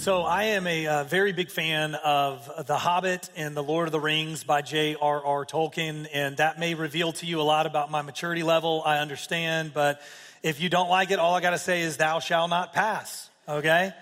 So, I am a uh, very big fan of The Hobbit and The Lord of the Rings by J.R.R. Tolkien, and that may reveal to you a lot about my maturity level. I understand, but if you don't like it, all I got to say is, Thou shall not pass, okay?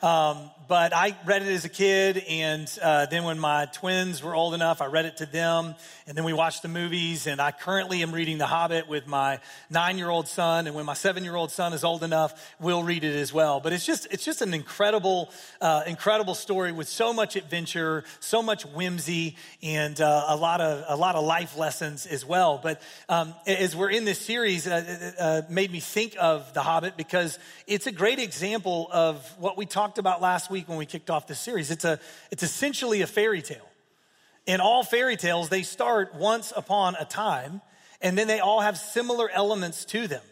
Um, but I read it as a kid, and uh, then when my twins were old enough, I read it to them, and then we watched the movies. And I currently am reading The Hobbit with my nine-year-old son, and when my seven-year-old son is old enough, we'll read it as well. But it's just it's just an incredible, uh, incredible story with so much adventure, so much whimsy, and uh, a lot of a lot of life lessons as well. But um, as we're in this series, uh, uh, uh, made me think of The Hobbit because it's a great example of what we talked about last week week when we kicked off this series. It's, a, it's essentially a fairy tale. In all fairy tales, they start once upon a time, and then they all have similar elements to them.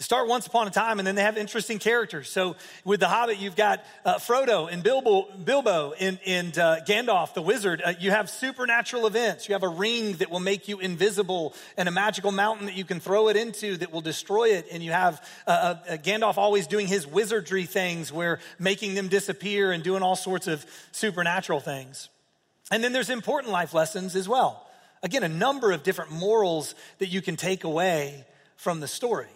Start once upon a time, and then they have interesting characters. So, with The Hobbit, you've got uh, Frodo and Bilbo, Bilbo and, and uh, Gandalf, the wizard. Uh, you have supernatural events. You have a ring that will make you invisible, and a magical mountain that you can throw it into that will destroy it. And you have uh, uh, uh, Gandalf always doing his wizardry things, where making them disappear and doing all sorts of supernatural things. And then there's important life lessons as well. Again, a number of different morals that you can take away from the story.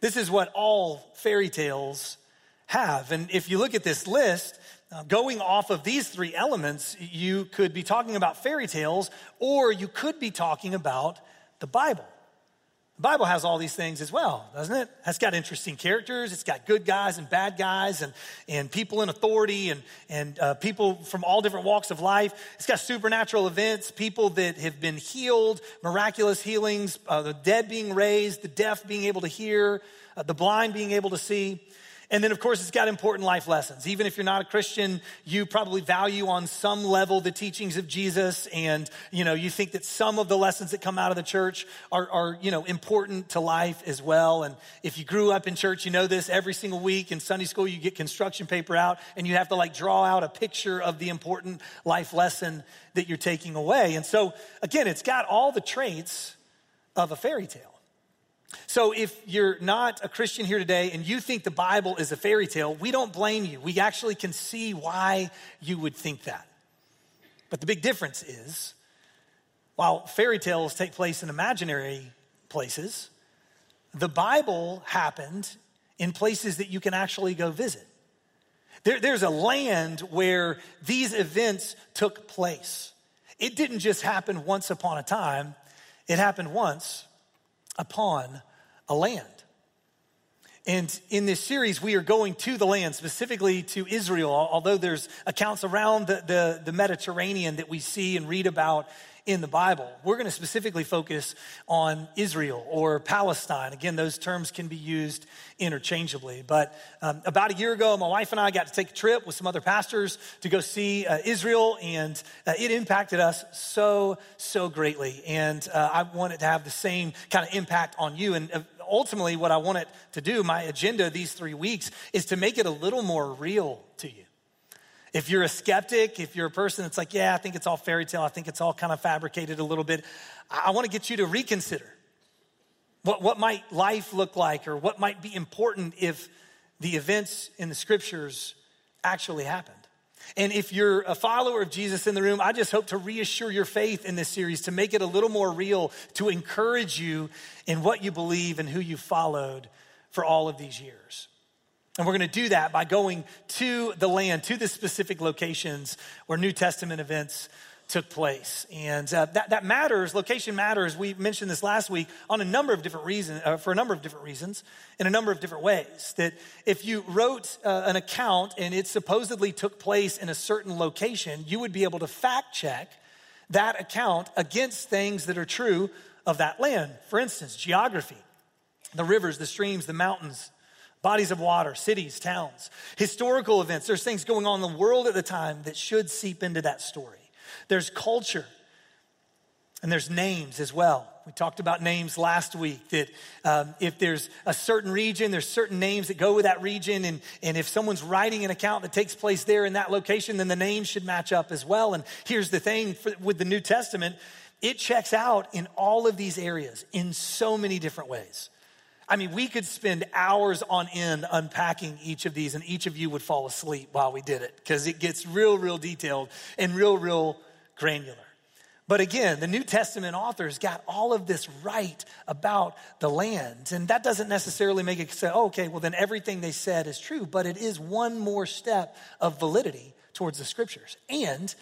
This is what all fairy tales have. And if you look at this list, uh, going off of these three elements, you could be talking about fairy tales or you could be talking about the Bible. The Bible has all these things as well, doesn't it? It's got interesting characters. It's got good guys and bad guys and, and people in authority and, and uh, people from all different walks of life. It's got supernatural events, people that have been healed, miraculous healings, uh, the dead being raised, the deaf being able to hear, uh, the blind being able to see. And then, of course, it's got important life lessons. Even if you're not a Christian, you probably value on some level the teachings of Jesus. And, you know, you think that some of the lessons that come out of the church are, are, you know, important to life as well. And if you grew up in church, you know this every single week in Sunday school, you get construction paper out and you have to like draw out a picture of the important life lesson that you're taking away. And so, again, it's got all the traits of a fairy tale. So, if you're not a Christian here today and you think the Bible is a fairy tale, we don't blame you. We actually can see why you would think that. But the big difference is while fairy tales take place in imaginary places, the Bible happened in places that you can actually go visit. There, there's a land where these events took place. It didn't just happen once upon a time, it happened once upon a land. And in this series, we are going to the land, specifically to Israel, although there's accounts around the, the, the, Mediterranean that we see and read about in the Bible. We're going to specifically focus on Israel or Palestine. Again, those terms can be used interchangeably. But um, about a year ago, my wife and I got to take a trip with some other pastors to go see uh, Israel, and uh, it impacted us so, so greatly. And uh, I wanted to have the same kind of impact on you. And uh, ultimately, what I want it to do, my agenda these three weeks, is to make it a little more real to you. If you're a skeptic, if you're a person that's like, yeah, I think it's all fairy tale, I think it's all kind of fabricated a little bit, I want to get you to reconsider. What, what might life look like, or what might be important if the events in the scriptures actually happened? And if you're a follower of Jesus in the room, I just hope to reassure your faith in this series, to make it a little more real, to encourage you in what you believe and who you followed for all of these years. And we're going to do that by going to the land, to the specific locations where New Testament events took place. And uh, that, that matters, location matters. We mentioned this last week on a number of different reasons, uh, for a number of different reasons, in a number of different ways. That if you wrote uh, an account and it supposedly took place in a certain location, you would be able to fact check that account against things that are true of that land. For instance, geography, the rivers, the streams, the mountains, bodies of water, cities, towns, historical events. There's things going on in the world at the time that should seep into that story. There's culture, and there's names as well. We talked about names last week that um, if there's a certain region, there's certain names that go with that region. And, and if someone's writing an account that takes place there in that location, then the name should match up as well. And here's the thing for, with the New Testament it checks out in all of these areas in so many different ways. I mean, we could spend hours on end unpacking each of these, and each of you would fall asleep while we did it because it gets real, real detailed and real, real granular. But again, the New Testament authors got all of this right about the land. And that doesn't necessarily make it say, oh, okay, well, then everything they said is true. But it is one more step of validity towards the scriptures. And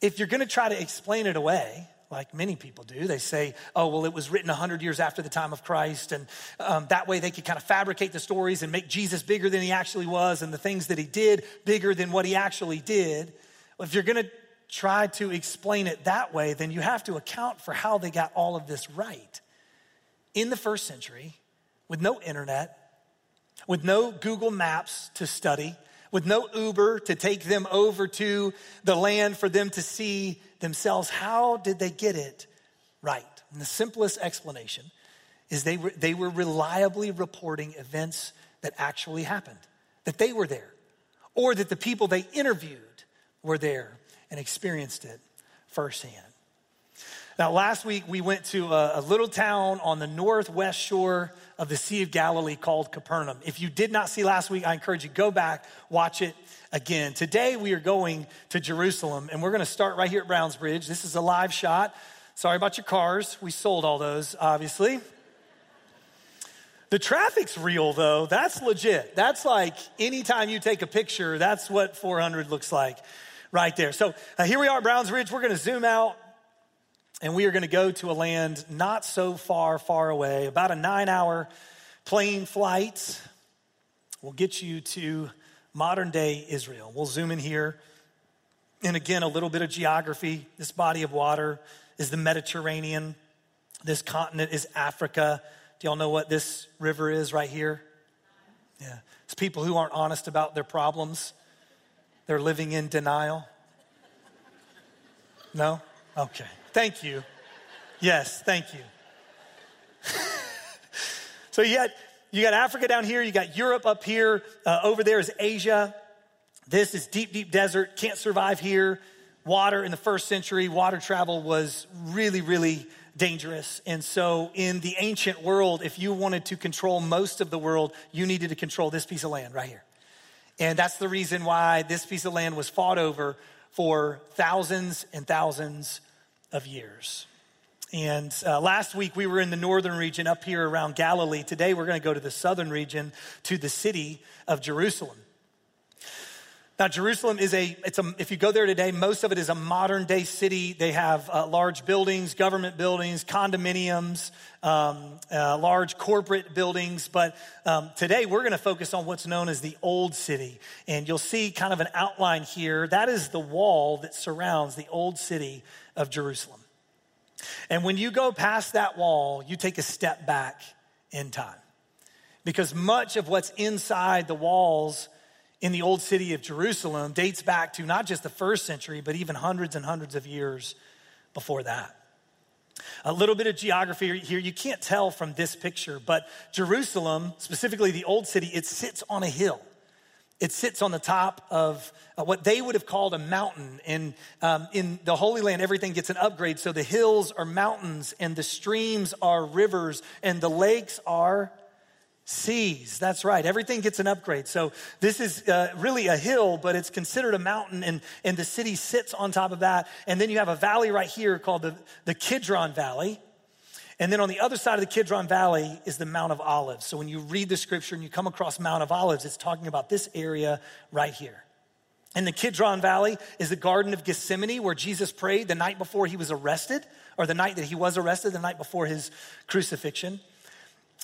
if you're going to try to explain it away, like many people do. They say, oh, well, it was written 100 years after the time of Christ. And um, that way they could kind of fabricate the stories and make Jesus bigger than he actually was and the things that he did bigger than what he actually did. If you're going to try to explain it that way, then you have to account for how they got all of this right. In the first century, with no internet, with no Google Maps to study, with no Uber to take them over to the land for them to see themselves, how did they get it right? And the simplest explanation is they were, they were reliably reporting events that actually happened, that they were there, or that the people they interviewed were there and experienced it firsthand. Now, last week we went to a, a, little town on the northwest shore of the Sea of Galilee called Capernaum. If you did not see last week, I encourage you go back, watch it again. Today we are going to Jerusalem, and we're going to start right here at Browns Bridge. This is a live shot. Sorry about your cars. We sold all those, obviously. The traffic's real though. That's legit. That's like anytime you take a picture, that's what 400 looks like right there. So uh, here we are at Browns Bridge. We're going to zoom out and we are going to go to a land not so far, far away, about a nine hour plane flight. will get you to modern day Israel. We'll zoom in here. And again, a little bit of geography. This body of water is the Mediterranean. This continent is Africa. Do y'all know what this river is right here? Yeah. It's people who aren't honest about their problems. They're living in denial. No? Okay. Thank you. Yes, thank you. so you got, you got Africa down here, you got Europe up here, uh, over there is Asia. This is deep, deep desert, can't survive here. Water in the first century, water travel was really, really dangerous. And so, in the ancient world, if you wanted to control most of the world, you needed to control this piece of land right here. And that's the reason why this piece of land was fought over for thousands and thousands of years. And uh, last week we were in the northern region up here around Galilee. Today we're going to go to the southern region to the city of Jerusalem. Now, Jerusalem is a, it's a, if you go there today, most of it is a modern day city. They have uh, large buildings, government buildings, condominiums, um, uh, large corporate buildings. But um, today we're going to focus on what's known as the Old City. And you'll see kind of an outline here. That is the wall that surrounds the Old City of Jerusalem. And when you go past that wall, you take a step back in time. Because much of what's inside the walls in the old city of Jerusalem dates back to not just the first century, but even hundreds and hundreds of years before that. A little bit of geography here. You can't tell from this picture, but Jerusalem, specifically the old city, it sits on a hill. It sits on the top of uh, what they would have called a mountain. And um, in the Holy Land, everything gets an upgrade. So the hills are mountains, and the streams are rivers, and the lakes are seas. That's right. Everything gets an upgrade. So this is uh, really a hill, but it's considered a mountain, and, and the city sits on top of that. And then you have a valley right here called the, the Kidron Valley. And then on the other side of the Kidron Valley is the Mount of Olives. So when you read the scripture and you come across Mount of Olives, it's talking about this area right here. And the Kidron Valley is the Garden of Gethsemane where Jesus prayed the night before he was arrested, or the night that he was arrested, the night before his crucifixion.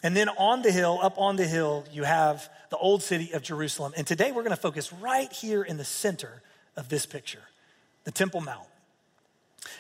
And then on the hill, up on the hill, you have the old city of Jerusalem. And today we're going to focus right here in the center of this picture, the Temple Mount.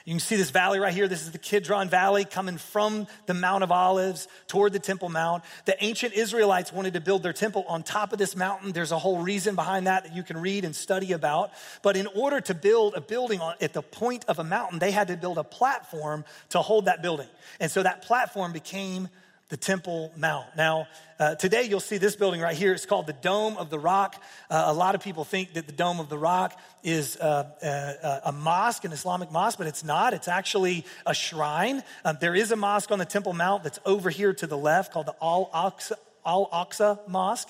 You can see this valley right here. This is the Kidron Valley coming from the Mount of Olives toward the Temple Mount. The ancient Israelites wanted to build their temple on top of this mountain. There's a whole reason behind that that you can read and study about. But in order to build a building on, at the point of a mountain, they had to build a platform to hold that building. And so that platform became the Temple Mount. Now, uh, today you'll see this building right here. It's called the Dome of the Rock. Uh, a lot of people think that the Dome of the Rock is uh, uh a mosque, an Islamic mosque, but it's not. It's actually a shrine. Um, there is a mosque on the Temple Mount that's over here to the left called the Al Aqsa, Al Aqsa Mosque.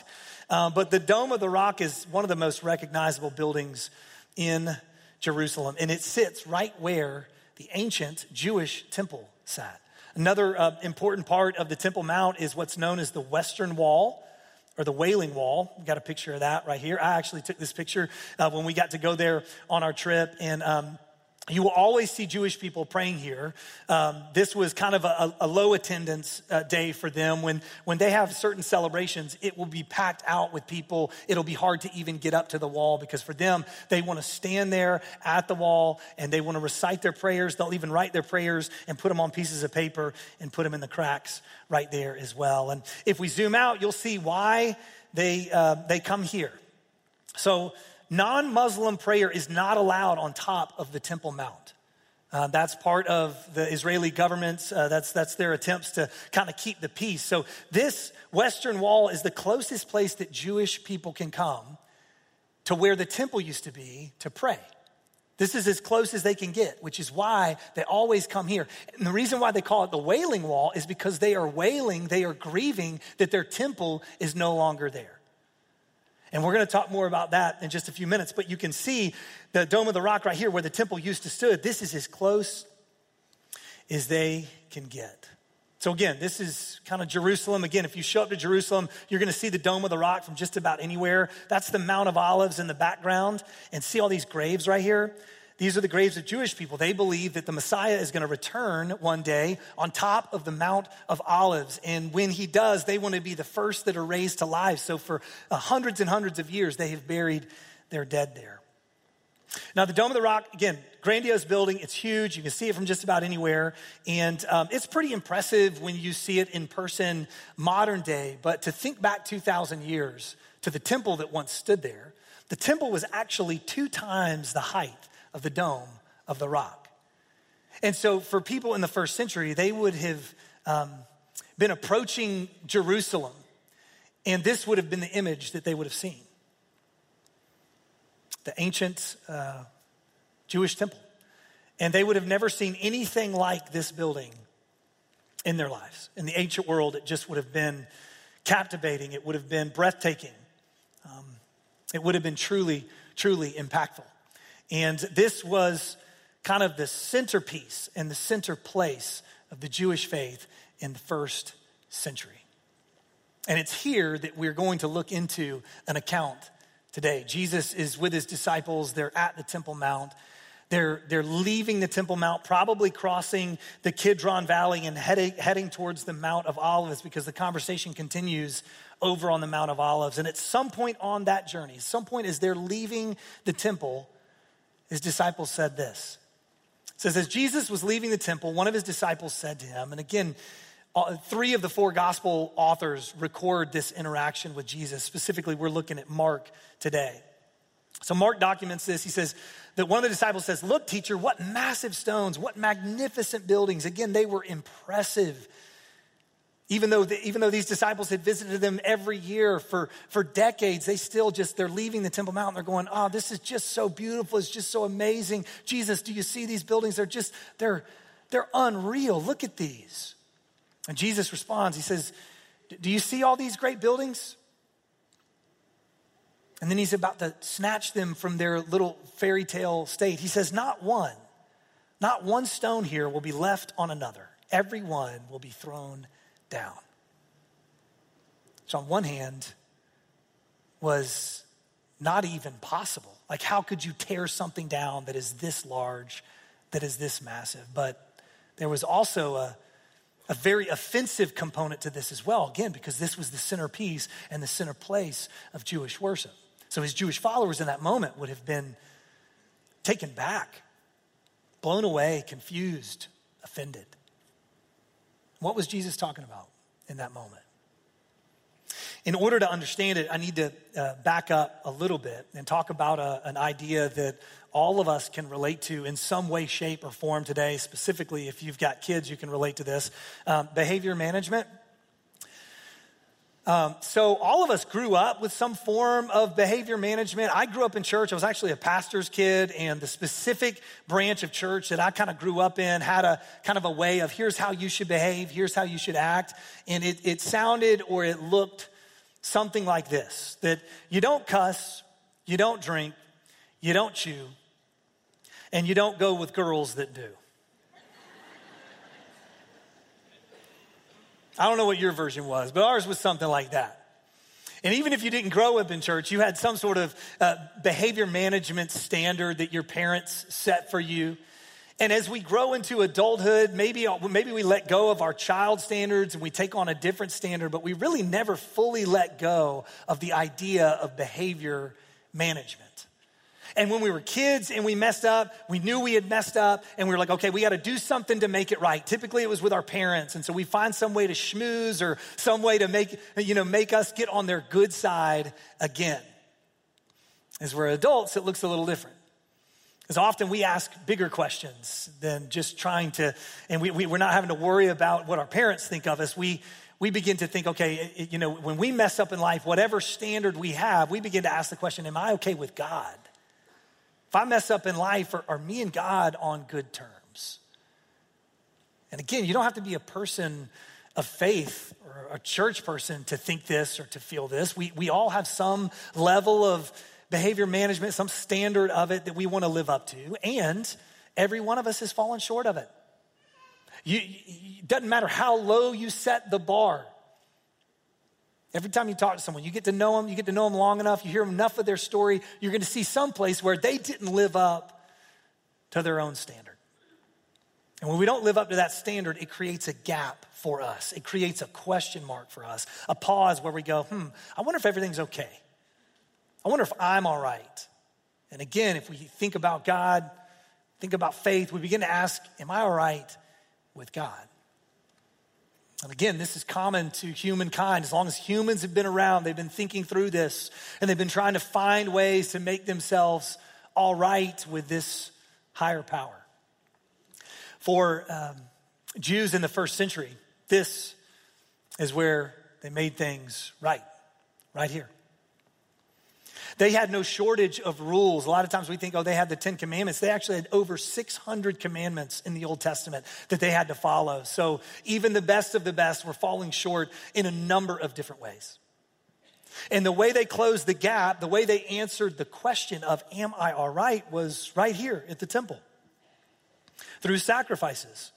Um, but the Dome of the Rock is one of the most recognizable buildings in Jerusalem, and it sits right where the ancient Jewish temple sat. Another uh, important part of the Temple Mount is what's known as the Western Wall or the Wailing Wall. We got a picture of that right here. I actually took this picture uh, when we got to go there on our trip, and um, you will always see Jewish people praying here. Um, this was kind of a, a low attendance uh, day for them. When, when they have certain celebrations, it will be packed out with people. It'll be hard to even get up to the wall because for them, they want to stand there at the wall and they want to recite their prayers. They'll even write their prayers and put them on pieces of paper and put them in the cracks right there as well. And if we zoom out, you'll see why they, uh, they come here. So, non Muslim prayer is not allowed on top of the Temple Mount. Uh, that's part of the Israeli government's, uh, that's, that's their attempts to kind of keep the peace. So, this Western Wall is the closest place that Jewish people can come to where the temple used to be to pray. This is as close as they can get, which is why they always come here. And the reason why they call it the Wailing Wall is because they are wailing, they are grieving that their temple is no longer there. And we're going to talk more about that in just a few minutes. But you can see the Dome of the Rock right here where the temple used to stood. This is as close as they can get. So, again, this is kind of Jerusalem. Again, if you show up to Jerusalem, you're going to see the Dome of the Rock from just about anywhere. That's the Mount of Olives in the background. And see all these graves right here? These are the graves of Jewish people. They believe that the Messiah is going to return one day on top of the Mount of Olives. And when he does, they want to be the first that are raised to life. So for uh, hundreds and hundreds of years, they have buried their dead there. Now, the Dome of the Rock, again, grandiose building. It's huge. You can see it from just about anywhere. And um, it's pretty impressive when you see it in person modern day. But to think back 2,000 years to the temple that once stood there, the temple was actually two times the height of the dome of the rock. And so, for people in the first century, they would have um, been approaching Jerusalem, and this would have been the image that they would have seen the ancient uh, Jewish temple. And they would have never seen anything like this building in their lives. In the ancient world, it just would have been captivating, it would have been breathtaking, um, it would have been truly, truly impactful. And this was kind of the centerpiece and the center place of the Jewish faith in the first century. And it's here that we're going to look into an account today. Jesus is with his disciples, they're at the Temple Mount. They're, they're leaving the Temple Mount, probably crossing the Kidron Valley and heading, heading towards the Mount of Olives because the conversation continues over on the Mount of Olives. And at some point on that journey, some point as they're leaving the temple, his disciples said this. It says, as Jesus was leaving the temple, one of his disciples said to him, and again, three of the four gospel authors record this interaction with Jesus. Specifically, we're looking at Mark today. So Mark documents this. He says that one of the disciples says, Look, teacher, what massive stones, what magnificent buildings. Again, they were impressive even though, the, even though these disciples had visited them every year for, for decades, they still just, they're leaving the Temple Mount and they're going, oh, this is just so beautiful. It's just so amazing. Jesus, do you see these buildings? They're just, they're, they're unreal. Look at these. And Jesus responds, he says, do you see all these great buildings? And then he's about to snatch them from their little fairy tale state. He says, not one, not one stone here will be left on another. Every one will be thrown down. So, on one hand, was not even possible. Like, how could you tear something down that is this large, that is this massive? But there was also a, a very offensive component to this as well, again, because this was the centerpiece and the center place of Jewish worship. So his Jewish followers in that moment would have been taken back blown away, confused, offended. What was Jesus talking about in that moment? In order to understand it, I need to uh, back up a little bit and talk about a, an idea that all of us can relate to in some way, shape, or form today. Specifically, if you've got kids, you can relate to this. Um, behavior management. Um, so, all of us grew up with some form of behavior management. I grew up in church. I was actually a pastor's kid, and the specific branch of church that I kind of grew up in had a kind of a way of here's how you should behave, here's how you should act. And it, it sounded or it looked something like this that you don't cuss, you don't drink, you don't chew, and you don't go with girls that do. I don't know what your version was, but ours was something like that. And even if you didn't grow up in church, you had some sort of uh, behavior management standard that your parents set for you. And as we grow into adulthood, maybe, maybe we let go of our child standards and we take on a different standard, but we really never fully let go of the idea of behavior management. And when we were kids and we messed up, we knew we had messed up and we were like, okay, we got to do something to make it right. Typically it was with our parents. And so we find some way to schmooze or some way to make, you know, make us get on their good side again. As we're adults, it looks a little different. Because often we ask bigger questions than just trying to, and we, we, are not having to worry about what our parents think of us. We, we begin to think, okay, it, you know, when we mess up in life, whatever standard we have, we begin to ask the question, am I okay with God? If I mess up in life, are, are me and God on good terms? And again, you don't have to be a person of faith or a church person to think this or to feel this. We, we all have some level of behavior management, some standard of it that we want to live up to. And every one of us has fallen short of it. You, it doesn't matter how low you set the bar. Every time you talk to someone, you get to know them, you get to know them long enough, you hear enough of their story, you're going to see some place where they didn't live up to their own standard. And when we don't live up to that standard, it creates a gap for us. It creates a question mark for us, a pause where we go, hmm, I wonder if everything's okay. I wonder if I'm all right. And again, if we think about God, think about faith, we begin to ask, Am I all right with God? And again, this is common to humankind. As long as humans have been around, they've been thinking through this and they've been trying to find ways to make themselves all right with this higher power. For um, Jews in the first century, this is where they made things right, right here. They had no shortage of rules. A lot of times we think, oh, they had the Ten Commandments. They actually had over 600 commandments in the Old Testament that they had to follow. So even the best of the best were falling short in a number of different ways. And the way they closed the gap, the way they answered the question of, am I all right, was right here at the temple through sacrifices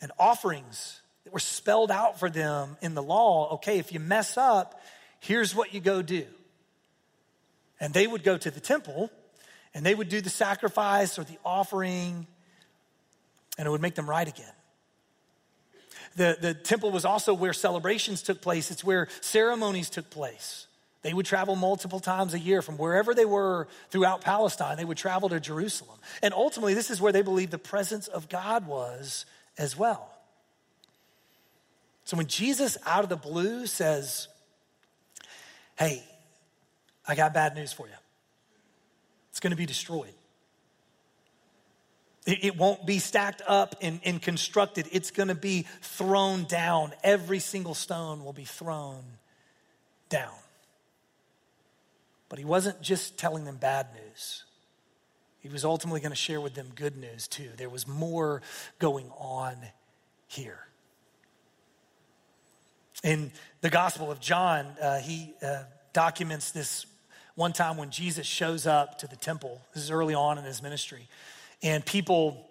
and offerings that were spelled out for them in the law. Okay, if you mess up, here's what you go do. And they would go to the temple and they would do the sacrifice or the offering, and it would make them right again. The, the temple was also where celebrations took place, it's where ceremonies took place. They would travel multiple times a year from wherever they were throughout Palestine. They would travel to Jerusalem. And ultimately, this is where they believed the presence of God was as well. So when Jesus, out of the blue, says, Hey, I got bad news for you. It's going to be destroyed. It, won't be stacked up and, and constructed. It's going to be thrown down. Every single stone will be thrown down. But he wasn't just telling them bad news. He was ultimately going to share with them good news too. There was more going on here. In the Gospel of John, uh, he uh, documents this one time when Jesus shows up to the temple. This is early on in his ministry. And people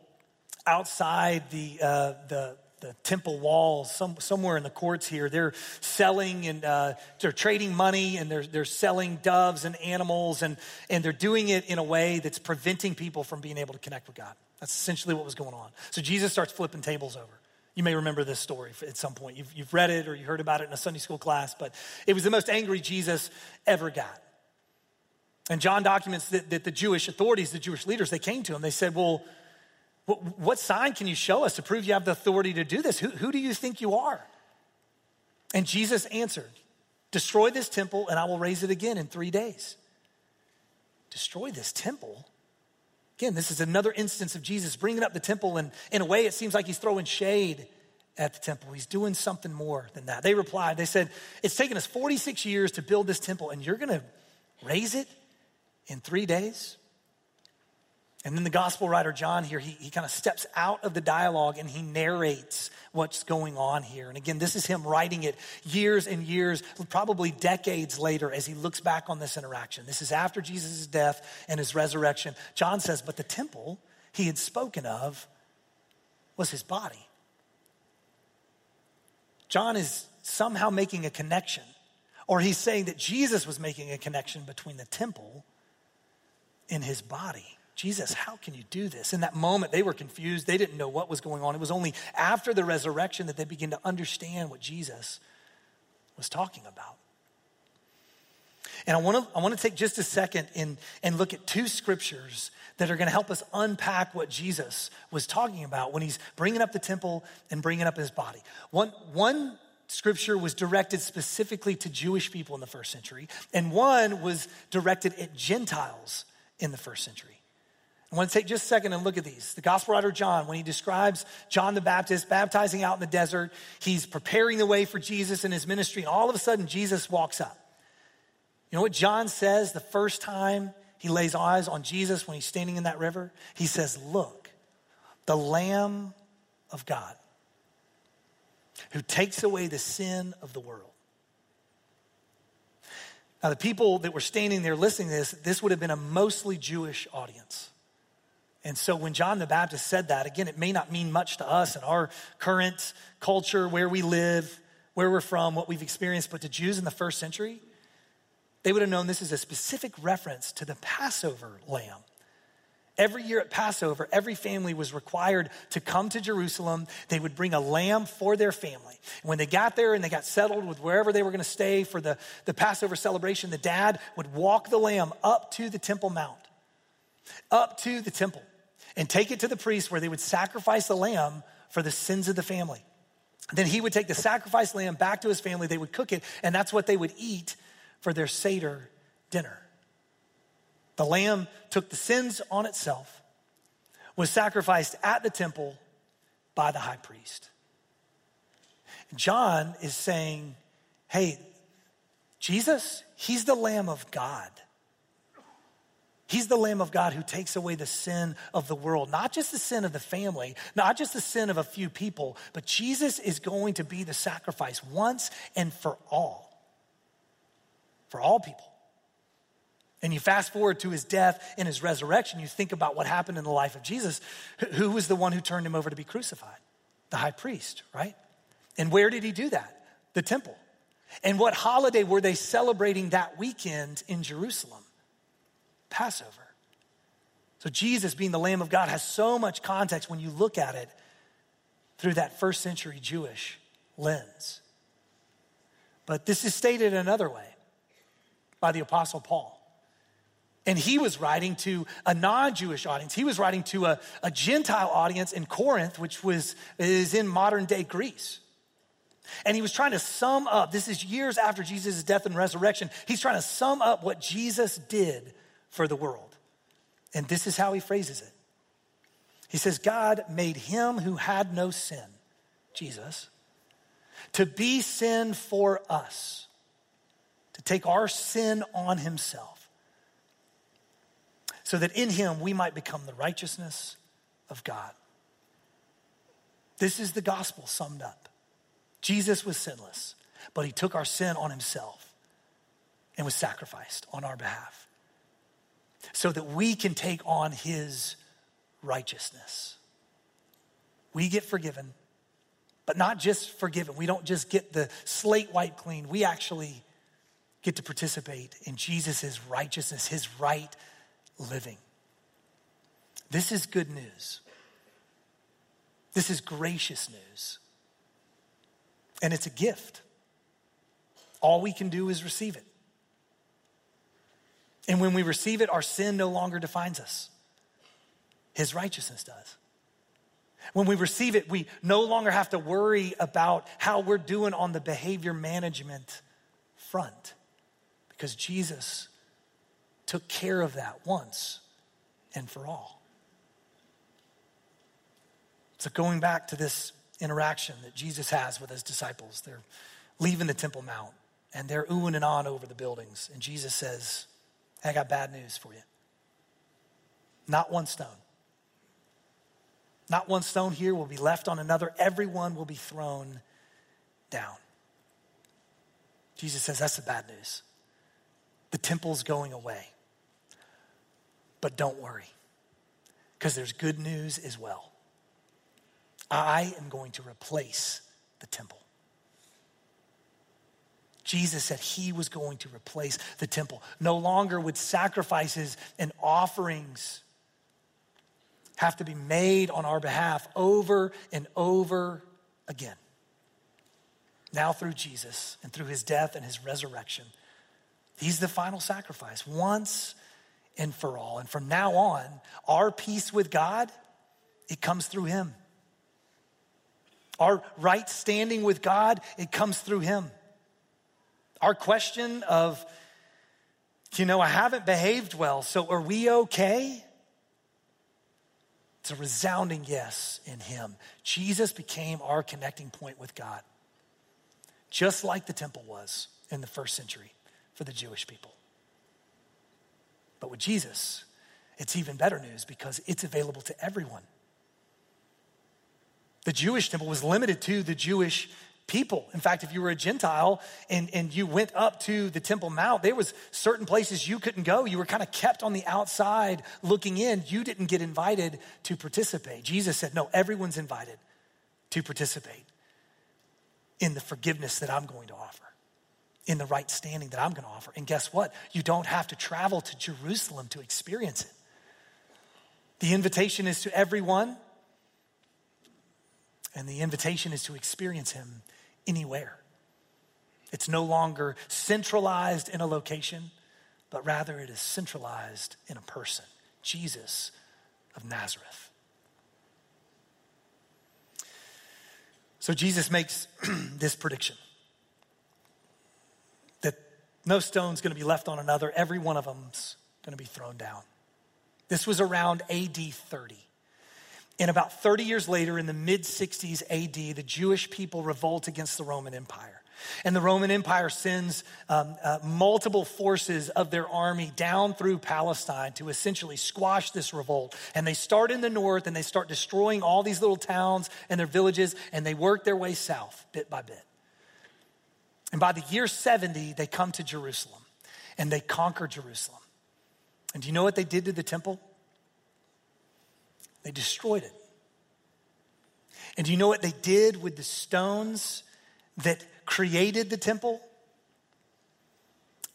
outside the, uh, the, the temple walls, some, somewhere in the courts here, they're selling and uh, they're trading money and they're, they're selling doves and animals and, and they're doing it in a way that's preventing people from being able to connect with God. That's essentially what was going on. So Jesus starts flipping tables over. You may remember this story at some point. You've, you've read it or you heard about it in a Sunday school class, but it was the most angry Jesus ever got. And John documents that, that the Jewish authorities, the Jewish leaders, they came to him. They said, Well, What, what, sign can you show us to prove you have the authority to do this? Who, who do you think you are? And Jesus answered, Destroy this temple, and I will raise it again in three days. Destroy this temple? Again, this is another instance of Jesus bringing up the temple, and in a way, it seems like he's throwing shade at the temple. He's doing something more than that. They replied, They said, It's taken us 46 years to build this temple, and you're going to raise it in three days? And then the gospel writer John here, he, he kind of steps out of the dialogue and he narrates what's going on here. And again, this is him writing it years and years, probably decades later, as he looks back on this interaction. This is after Jesus' death and his resurrection. John says, But the temple he had spoken of was his body. John is somehow making a connection, or he's saying that Jesus was making a connection between the temple and his body. Jesus, how can you do this? In that moment, they were confused. They didn't know what was going on. It was only after the resurrection that they began to understand what Jesus was talking about. And I want to, I want to take just a second and, and look at two scriptures that are going to help us unpack what Jesus was talking about when he's bringing up the temple and bringing up his body. One, one scripture was directed specifically to Jewish people in the first century, and one was directed at Gentiles in the first century. I want to take just a second and look at these. The gospel writer John, when he describes John the Baptist baptizing out in the desert, he's preparing the way for Jesus in his ministry, and all of a sudden, Jesus walks up. You know what John says the first time he lays eyes on Jesus when he's standing in that river? He says, Look, the Lamb of God who takes away the sin of the world. Now, the people that were standing there listening to this, this would have been a mostly Jewish audience. And so when John the Baptist said that, again, it may not mean much to us in our current culture, where we live, where we're from, what we've experienced, but to Jews in the first century, they would have known this is a specific reference to the Passover lamb. Every year at Passover, every family was required to come to Jerusalem. They would bring a lamb for their family. And when they got there and they got settled with wherever they were going to stay for the, the Passover celebration, the dad would walk the lamb up to the Temple Mount, up to the temple and take it to the priest where they would sacrifice the lamb for the sins of the family. Then he would take the sacrificed lamb back to his family, they would cook it, and that's what they would eat for their Seder dinner. The lamb took the sins on itself, was sacrificed at the temple by the high priest. John is saying, hey, Jesus, he's the Lamb of God. He's the Lamb of God who takes away the sin of the world, not just the sin of the family, not just the sin of a few people, but Jesus is going to be the sacrifice once and for all. For all people. And you fast forward to his death and his resurrection, you think about what happened in the life of Jesus. Who was the one who turned him over to be crucified? The high priest, right? And where did he do that? The temple. And what holiday were they celebrating that weekend in Jerusalem? Passover. So, Jesus being the Lamb of God has so much context when you look at it through that first century Jewish lens. But this is stated another way by the Apostle Paul. And he was writing to a non Jewish audience. He was writing to a, a Gentile audience in Corinth, which was, is in modern day Greece. And he was trying to sum up, this is years after Jesus' death and resurrection. He's trying to sum up what Jesus did for the world. And this is how he phrases it He says, God made him who had no sin, Jesus, to be sin for us, to take our sin on himself, so that in him we might become the righteousness of God. This is the gospel summed up. Jesus was sinless, but he took our sin on himself and was sacrificed on our behalf so that we can take on his righteousness. We get forgiven, but not just forgiven. We don't just get the slate wiped clean. We actually get to participate in Jesus' righteousness, his right living. This is good news. This is gracious news. And it's a gift. All we can do is receive it. And when we receive it, our sin no longer defines us. His righteousness does. When we receive it, we no longer have to worry about how we're doing on the behavior management front because Jesus took care of that once and for all. So, going back to this interaction that Jesus has with his disciples, they're leaving the Temple Mount and they're oohing and on over the buildings. And Jesus says, I got bad news for you. Not one stone. Not one stone here will be left on another. Everyone will be thrown down. Jesus says, That's the bad news. The temple's going away. But don't worry, because there's good news as well. I am going to replace the temple. Jesus said he was going to replace the temple. No longer would sacrifices and offerings have to be made on our behalf over and over again. Now, through Jesus and through his death and his resurrection, he's the final sacrifice once and for all. And from now on, our peace with God, it comes through him. Our right standing with God, it comes through him. Our question of, you know, I haven't behaved well, so are we okay? It's a resounding yes in Him. Jesus became our connecting point with God, just like the temple was in the first century for the Jewish people. But with Jesus, it's even better news because it's available to everyone. The Jewish temple was limited to the Jewish people. In fact, if you were a Gentile and, and you went up to the Temple Mount, there was certain places you couldn't go. You were kind of kept on the outside looking in. You didn't get invited to participate. Jesus said, no, everyone's invited to participate in the forgiveness that I'm going to offer, in the right standing that I'm going to offer. And guess what? You don't have to travel to Jerusalem to experience it. The invitation is to everyone, and the invitation is to experience Him anywhere. It's no longer centralized in a location, but rather it is centralized in a person Jesus of Nazareth. So Jesus makes this prediction no stone's going to be left on another, every one of them's going to be thrown down. This was around AD 30. And about 30 years later, in the mid 60s AD, the Jewish people revolt against the Roman Empire. And the Roman Empire sends um, uh, multiple forces of their army down through Palestine to essentially squash this revolt. And they start in the north and they start destroying all these little towns and their villages, and they work their way south bit by bit. And by the year 70, they come to Jerusalem and they conquer Jerusalem. And do you know what they did to the temple? They destroyed it. And do you know what they did with the stones that created the temple?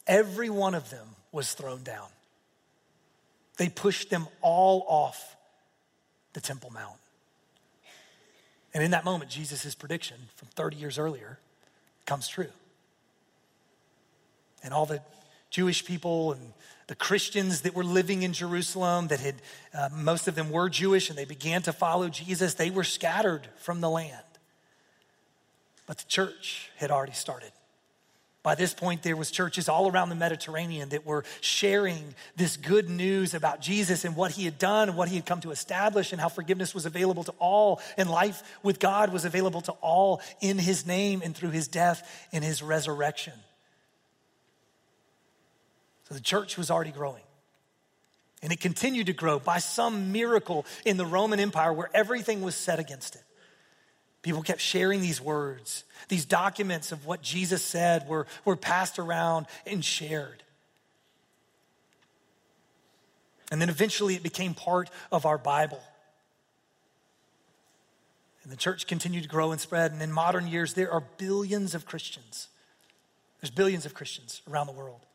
Every one of them was thrown down. They pushed them all off the Temple Mount. And in that moment, Jesus' prediction from 30 years earlier comes true. And all the Jewish people and the Christians that were living in Jerusalem, that had, uh, most of them were Jewish and they began to follow Jesus, they were scattered from the land. But the church had already started. By this point, there was churches all around the Mediterranean that were sharing this good news about Jesus and what he had done and what he had come to establish and how forgiveness was available to all and life with God was available to all in his name and through his death and his resurrection. So the church was already growing. And it continued to grow by some miracle in the Roman Empire where everything was set against it. People kept sharing these words. These documents of what Jesus said were, were passed around and shared. And then eventually it became part of our Bible. And the church continued to grow and spread. And in modern years, there are billions of Christians. There's billions of Christians around the world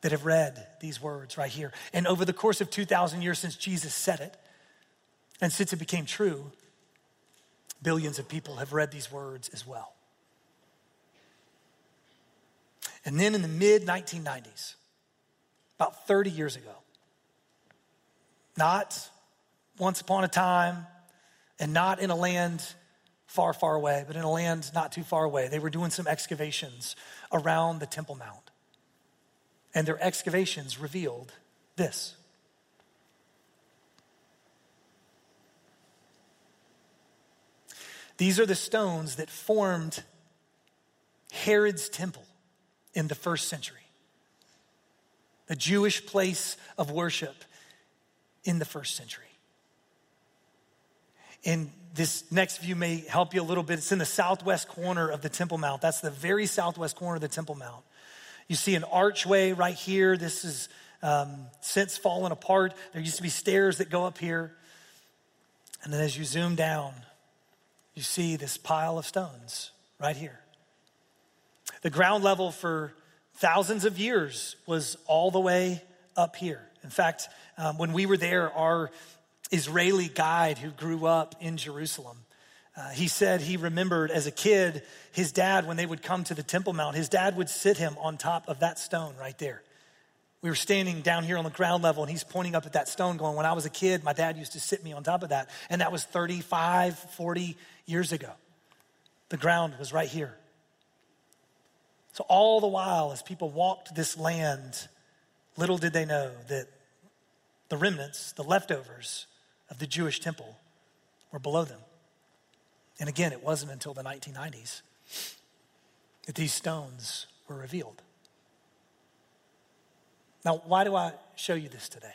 that have read these words right here. And over the course of 2,000 years since Jesus said it, and since it became true, billions of people have read these words as well. And then in the mid 1990s, about 30 years ago, not once upon a time and not in a land far, far away, but in a land not too far away. They were doing some excavations around the Temple Mount. And their excavations revealed this. These are the stones that formed Herod's temple in the first century, the Jewish place of worship in the first century. And this next view may help you a little bit. It's in the southwest corner of the Temple Mount. That's the very southwest corner of the Temple Mount. You see an archway right here. This is um, since fallen apart. There used to be stairs that go up here. And then as you zoom down, you see this pile of stones right here. The ground level for thousands of years was all the way up here. In fact, um, when we were there, our Israeli guide who grew up in Jerusalem, uh, he said he remembered as a kid his dad, when they would come to the Temple Mount, his dad would sit him on top of that stone right there. We were standing down here on the ground level, and he's pointing up at that stone, going, When I was a kid, my dad used to sit me on top of that. And that was 35, 40 years ago. The ground was right here. So, all the while, as people walked this land, little did they know that the remnants, the leftovers of the Jewish temple, were below them. And again, it wasn't until the 1990s that these stones were revealed. Now, why do I show you this today?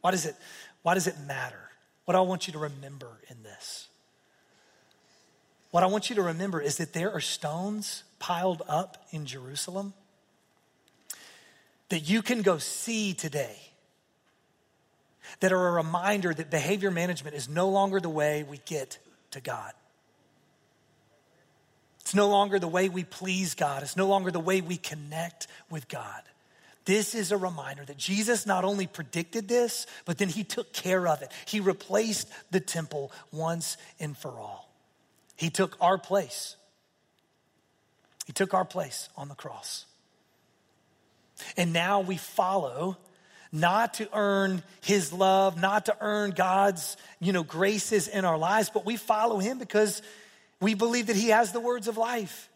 Why does it, why does it matter? What I want you to remember in this? What I want you to remember is that there are stones piled up in Jerusalem that you can go see today that are a reminder that behavior management is no longer the way we get to God. It's no longer the way we please God. It's no longer the way we connect with God. This is a reminder that Jesus not only predicted this, but then he took care of it. He replaced the temple once and for all. He took our place. He took our place on the cross. And now we follow not to earn his love, not to earn God's, you know, graces in our lives, but we follow him because we believe that He has the words of life.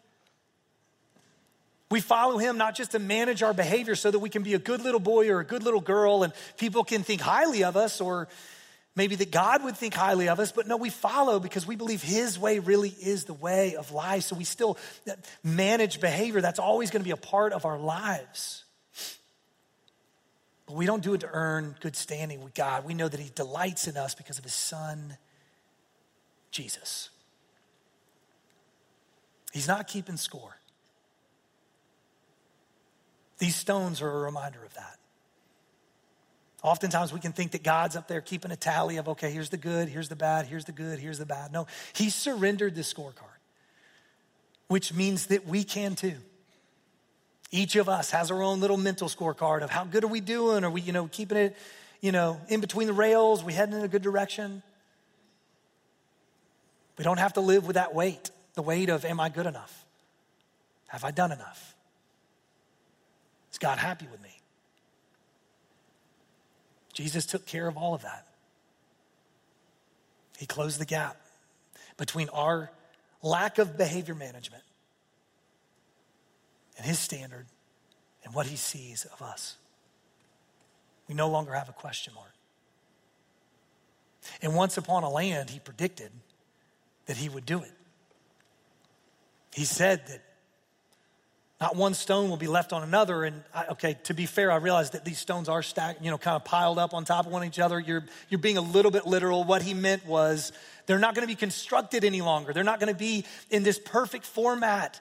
We follow Him not just to manage our behavior so that we can be a good little boy or a good little girl and people can think highly of us or maybe that God would think highly of us, but no, we follow because we believe His way really is the way of life. So we still manage behavior. That's always going to be a part of our lives. But we don't do it to earn good standing with God. We know that He delights in us because of His Son, Jesus. He's not keeping score. These stones are a reminder of that. Oftentimes we can think that God's up there keeping a tally of, okay, here's the good, here's the bad, here's the good, here's the bad. No, He surrendered the scorecard, which means that we can too. Each of us has our own little mental scorecard of how good are we doing? Are we, you know, keeping it, you know, in between the rails? We heading in a good direction? We don't have to live with that weight the weight of, am I good enough? Have I done enough? Is God happy with me? Jesus took care of all of that. He closed the gap between our lack of behavior management and his standard and what he sees of us. We no longer have a question mark. And once upon a land, he predicted that he would do it. He said that not one stone will be left on another. And I, okay, to be fair, I realize that these stones are stacked, you know, kind of piled up on top of one each other. You're, you're being a little bit literal. What he meant was they're not going to be constructed any longer. They're not going to be in this perfect format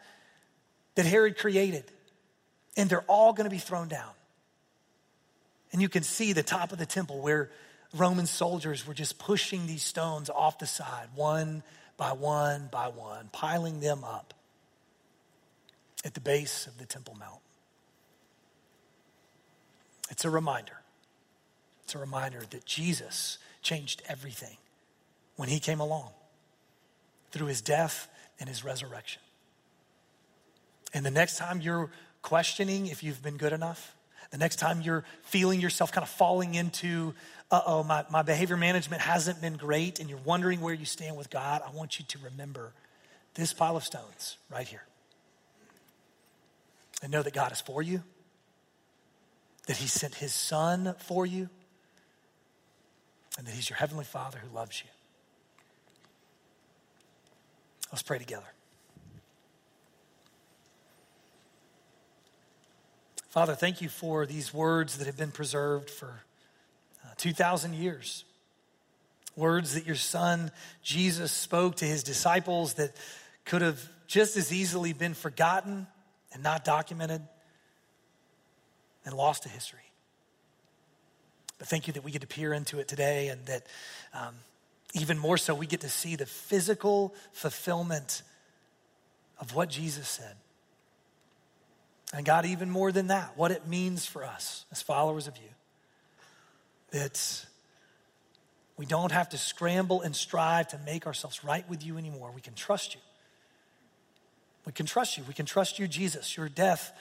that Herod created. And they're all going to be thrown down. And you can see the top of the temple where Roman soldiers were just pushing these stones off the side, one by one by one, piling them up at the base of the Temple Mount. It's a reminder. It's a reminder that Jesus changed everything when he came along through his death and his resurrection. And the next time you're questioning if you've been good enough, The next time you're feeling yourself kind of falling into, uh oh, my, my behavior management hasn't been great, and you're wondering where you stand with God, I want you to remember this pile of stones right here. And know that God is for you, that He sent His Son for you, and that He's your Heavenly Father who loves you. Let's pray together. Father, thank you for these words that have been preserved for uh, 2,000 years. Words that your son Jesus spoke to his disciples that could have just as easily been forgotten and not documented and lost to history. But thank you that we get to peer into it today and that um, even more so, we get to see the physical fulfillment of what Jesus said. And God, even more than that, what it means for us as followers of you. That we don't have to scramble and strive to make ourselves right with you anymore. We can trust you. We can trust you. We can trust you, Jesus, your death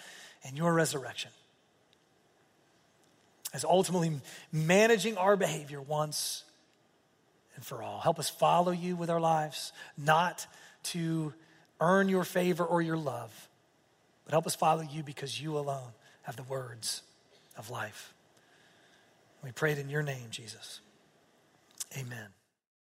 and your resurrection. As ultimately managing our behavior once and for all. Help us follow you with our lives, not to earn your favor or your love but help us follow you because you alone have the words of life. We pray it in your name, Jesus. Amen.